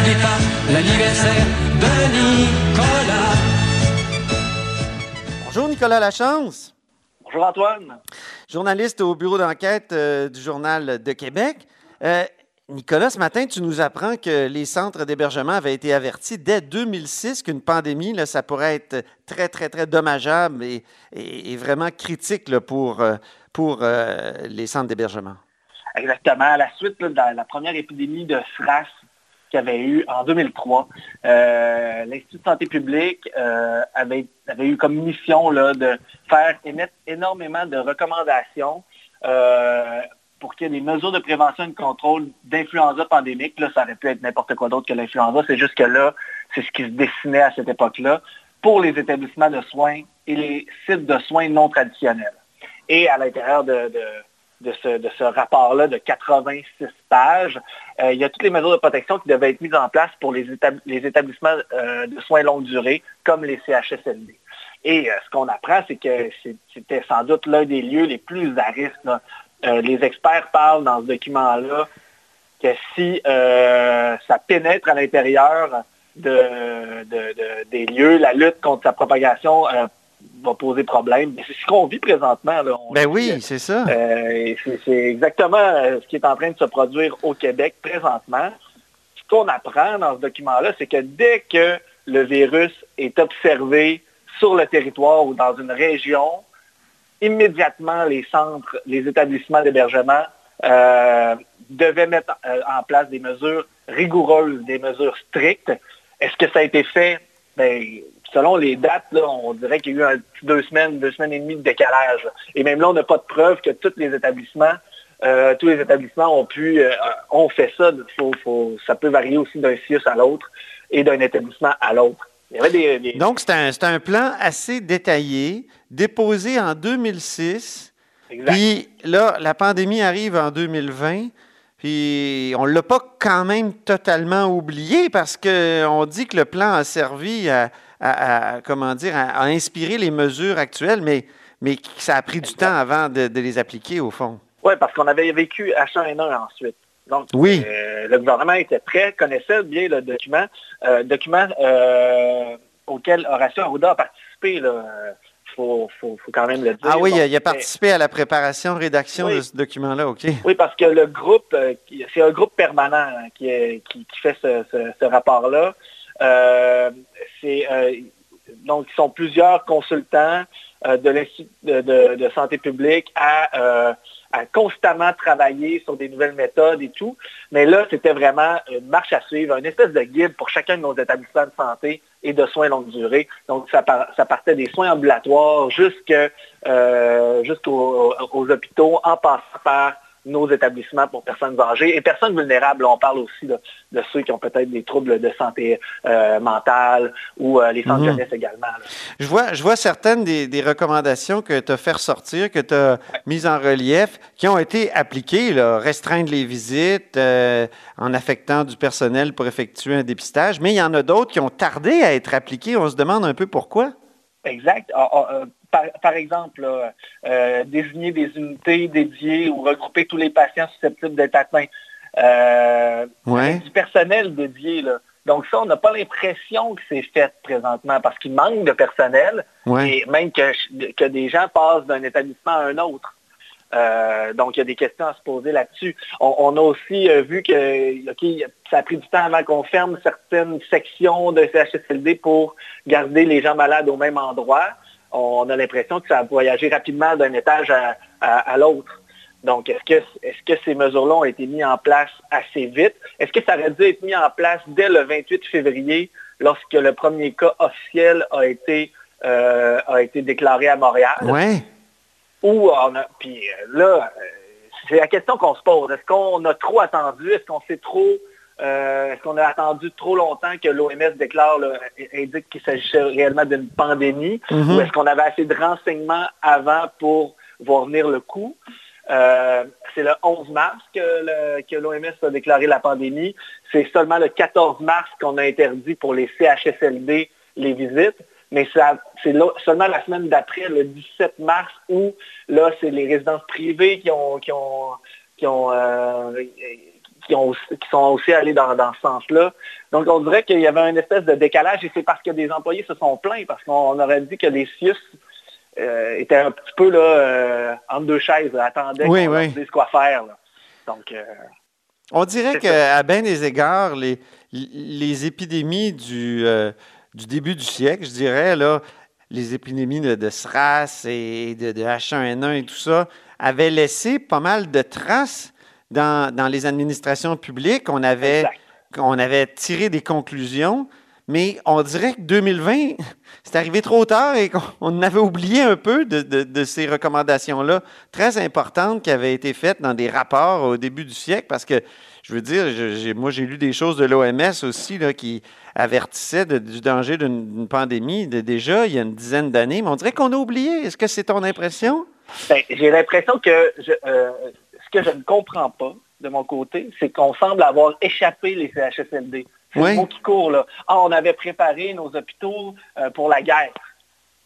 N'oublie pas l'anniversaire de Nicolas. Bonjour Nicolas Lachance, Bonjour Antoine. journaliste au bureau d'enquête euh, du Journal de Québec. Euh, Nicolas, ce matin, tu nous apprends que les centres d'hébergement avaient été avertis dès 2006 qu'une pandémie, là, ça pourrait être très, très, très dommageable et, et- et vraiment critique là, pour, euh, pour euh, les centres d'hébergement. Exactement. À la suite là, de la première épidémie de SRAS qu'il y avait eu en 2003, euh, l'Institut de santé publique euh, avait, avait eu comme mission là, de faire émettre énormément de recommandations euh, pour qu'il y ait des mesures de prévention et de contrôle d'influenza pandémique. Là, ça aurait pu être n'importe quoi d'autre que l'influenza. C'est juste que là, c'est ce qui se dessinait à cette époque-là pour les établissements de soins et les sites de soins non traditionnels. Et à l'intérieur de, de- de ce, de ce rapport-là de 86 pages, euh, il y a toutes les mesures de protection qui devaient être mises en place pour les, les établissements euh, de soins longue durée, comme les CHSLD. Et euh, ce qu'on apprend, c'est que c'était sans doute l'un des lieux les plus à risque. les experts parlent dans ce document-là que si ça pénètre à l'intérieur de, de- de- des lieux, la lutte contre sa propagation va poser problème. Mais C'est ce qu'on vit présentement. là. On Ben oui, c'est ça. euh, c'est exactement euh, ce qui est en train de se produire au Québec présentement. Ce qu'on apprend dans ce document-là, c'est que dès que le virus est observé sur le territoire ou dans une région, immédiatement les centres, les établissements d'hébergement euh, devaient mettre euh, en place des mesures rigoureuses, des mesures strictes. Est-ce que ça a été fait? Ben, selon les dates, là, on dirait qu'il y a eu un deux semaines, deux semaines et demie de décalage. Et même là, on n'a pas de preuve que tous les établissements, euh, tous les établissements ont pu, euh, ont fait ça. Faut- faut- ça peut varier aussi d'un CIUS à l'autre et d'un établissement à l'autre. Il y avait des, des- Donc, c'est un, un plan assez détaillé, déposé en 2006. Exact. Puis là, la pandémie arrive en 2020. Puis on ne l'a pas quand même totalement oublié parce qu'on dit que le plan a servi à, à- à- comment dire, à, à inspirer les mesures actuelles, mais, mais ça a pris du temps avant de, de les appliquer au fond. Oui, parce qu'on avait vécu H1N1 ensuite. Donc, Oui. euh, le gouvernement était prêt, connaissait bien le document, euh, document euh, auquel Horacio Arruda a participé. Il faut, faut- faut quand même le dire. Ah oui, il a, Donc, il a participé à la préparation, rédaction Oui. de ce document-là, OK. Oui, parce que le groupe, c'est un groupe permanent hein, qui, est- qui- qui fait ce, ce- ce rapport-là. Euh, euh, donc, ils sont plusieurs consultants euh, de l'Institut de, de- santé publique à, euh, à constamment travailler sur des nouvelles méthodes et tout. Mais là, c'était vraiment une marche à suivre, une espèce de guide pour chacun de nos établissements de santé et de soins longue durée. Donc, ça, par- ça partait des soins ambulatoires jusqu'aux aux hôpitaux, en passant par nos établissements pour personnes âgées et personnes vulnérables. On parle aussi de ceux qui ont peut-être des troubles de santé euh, mentale ou euh, les centres Mhm. jeunesse également. là. Je vois, je vois certaines des, des recommandations que tu as fait ressortir, que tu as mises en relief, qui ont été appliquées, là, restreindre les visites euh, en affectant du personnel pour effectuer un dépistage, mais il y en a d'autres qui ont tardé à être appliquées. On se demande un peu pourquoi. Exact. Ah, ah, euh, par, par exemple, là, euh, désigner des unités dédiées ou regrouper tous les patients susceptibles d'être atteints. Euh, Ouais. du personnel dédié. Là. Donc ça, on n'a pas l'impression que c'est fait présentement parce qu'il manque de personnel Ouais. et même que, que des gens passent d'un établissement à un autre. Euh, donc, il y a des questions à se poser là-dessus. On, a aussi euh, vu que ça a pris du temps avant qu'on ferme certaines sections de CHSLD pour garder les gens malades au même endroit. On a l'impression que ça a voyagé rapidement d'un étage à l'autre. Donc, est-ce que, est-ce que ces mesures-là ont été mises en place assez vite? Est-ce que ça aurait dû être mis en place dès le 28 février, lorsque le premier cas officiel a été, euh, a été déclaré à Montréal? Ouais. Ou on a. Puis euh, là, euh, c'est la question qu'on se pose. Est-ce qu'on a trop attendu? Est-ce qu'on s'est trop Euh, est-ce qu'on a attendu trop longtemps que l'OMS déclare, indique qu'il s'agissait réellement d'une pandémie? Mhm. Ou est-ce qu'on avait assez de renseignements avant pour voir venir le coup? Euh, c'est le 11 mars que l'OMS a déclaré la pandémie. C'est seulement le 14 mars qu'on a interdit pour les CHSLD les visites. Mais c'est seulement la semaine d'après, le 17 mars, où là, c'est les résidences privées qui ont, qui ont, qui ont, euh, qui, ont, qui sont aussi allés dans, ce sens-là. Donc, on dirait qu'il y avait une espèce de décalage et c'est parce que des employés se sont plaints, parce qu'on aurait dit que les CIUS euh, étaient un petit peu là, euh, entre deux chaises, attendaient oui, qu'on oui. dise quoi faire. Donc, on dirait qu'à bien des égards, les, les épidémies du du début du siècle, je dirais, là, les épidémies de, SRAS et de, H1N1 et tout ça avaient laissé pas mal de traces dans, les administrations publiques. On avait, on avait tiré des conclusions, mais on dirait que 2020, c'est arrivé trop tard et qu'on avait oublié un peu de, ces recommandations-là très importantes qui avaient été faites dans des rapports au début du siècle parce que je veux dire, moi, j'ai lu des choses de l'OMS aussi qui avertissaient du danger d'une pandémie déjà il y a une dizaine d'années, mais on dirait qu'on a oublié. Est-ce que c'est ton impression? Ben, j'ai l'impression que euh, ce que je ne comprends pas de mon côté, c'est qu'on semble avoir échappé les CHSLD. C'est le mot qui court là. Ah, on avait préparé nos hôpitaux euh, pour la guerre.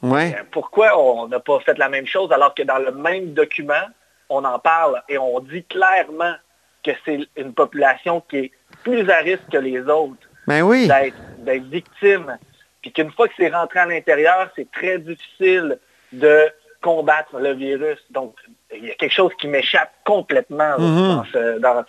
Euh, pourquoi on n'a pas fait la même chose alors que dans le même document, on en parle et on dit clairement que c'est une population qui est plus à risque que les autres ben oui. d'être victime. Puis qu'une fois que c'est rentré à l'intérieur, c'est très difficile de combattre le virus. Donc, il y a quelque chose qui m'échappe complètement. Mm-hmm.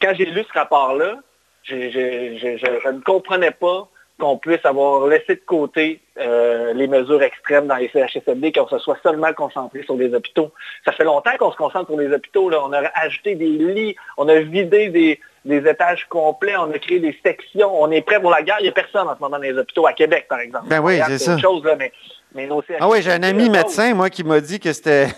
Quand j'ai lu ce rapport-là, je, ne comprenais pas qu'on puisse avoir laissé de côté euh, les mesures extrêmes dans les CHSLD, qu'on se soit seulement concentré sur les hôpitaux. Ça fait longtemps qu'on se concentre sur les hôpitaux. Là. On a ajouté des lits, on a vidé des, étages complets, on a créé des sections, on est prêt pour la guerre. Il n'y a personne en ce moment dans les hôpitaux, à Québec, par exemple. Ben oui, c'est ça. Chose, là, mais, ah oui, j'ai un ami médecin, moi, qui m'a dit que c'était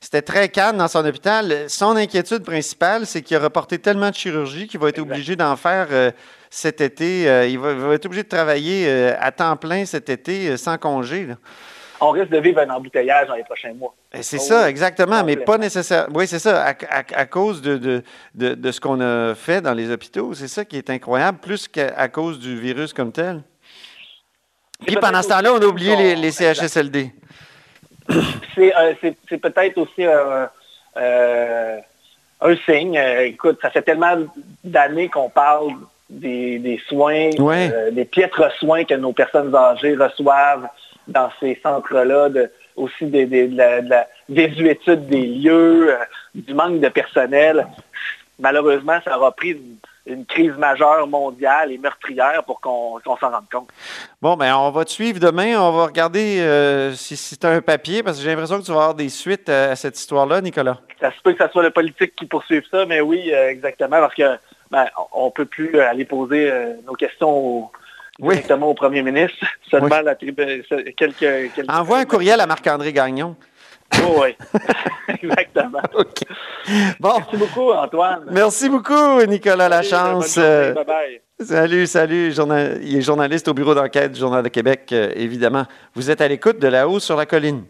c'était très calme dans son hôpital. Son inquiétude principale, c'est qu'il a reporté tellement de chirurgie qu'il va être obligé d'en faire euh, cet été. Euh, il, va, être obligé de travailler euh, à temps plein cet été sans congé. On risque de vivre un embouteillage dans les prochains mois. C'est oh ça, exactement, mais pas nécessairement. Oui, c'est ça, à, cause de, de, ce qu'on a fait dans les hôpitaux. C'est ça qui est incroyable, plus qu'à cause du virus comme tel. Puis pendant ce temps-là, on a oublié les, les CHSLD. c'est peut-être aussi euh, un signe. Euh, écoute, ça fait tellement d'années qu'on parle des, soins, des piètres soins que nos personnes âgées reçoivent dans ces centres-là, aussi des, de, la, désuétude des lieux, du manque de personnel. Malheureusement, ça aura pris une crise majeure mondiale et meurtrière pour qu'on s'en rende compte. Bon, ben on va te suivre demain. On va regarder euh, si, c'est un papier, parce que j'ai l'impression que tu vas avoir des suites à cette histoire-là, Nicolas. Ça se peut que ce soit le politique qui poursuive ça, mais oui, euh, exactement, parce que ben, on ne peut plus aller poser euh, nos questions directement au premier ministre. Seulement la quelques, quelques... Envoie un courriel à Marc-André Gagnon. Oh, oui, exactement. Bon. Merci beaucoup, Antoine. Merci beaucoup, Nicolas Lachance. bye bye. Salut, salut. il est journaliste au bureau d'enquête du Journal de Québec, euh, évidemment. Vous êtes à l'écoute de La Haut sur la colline.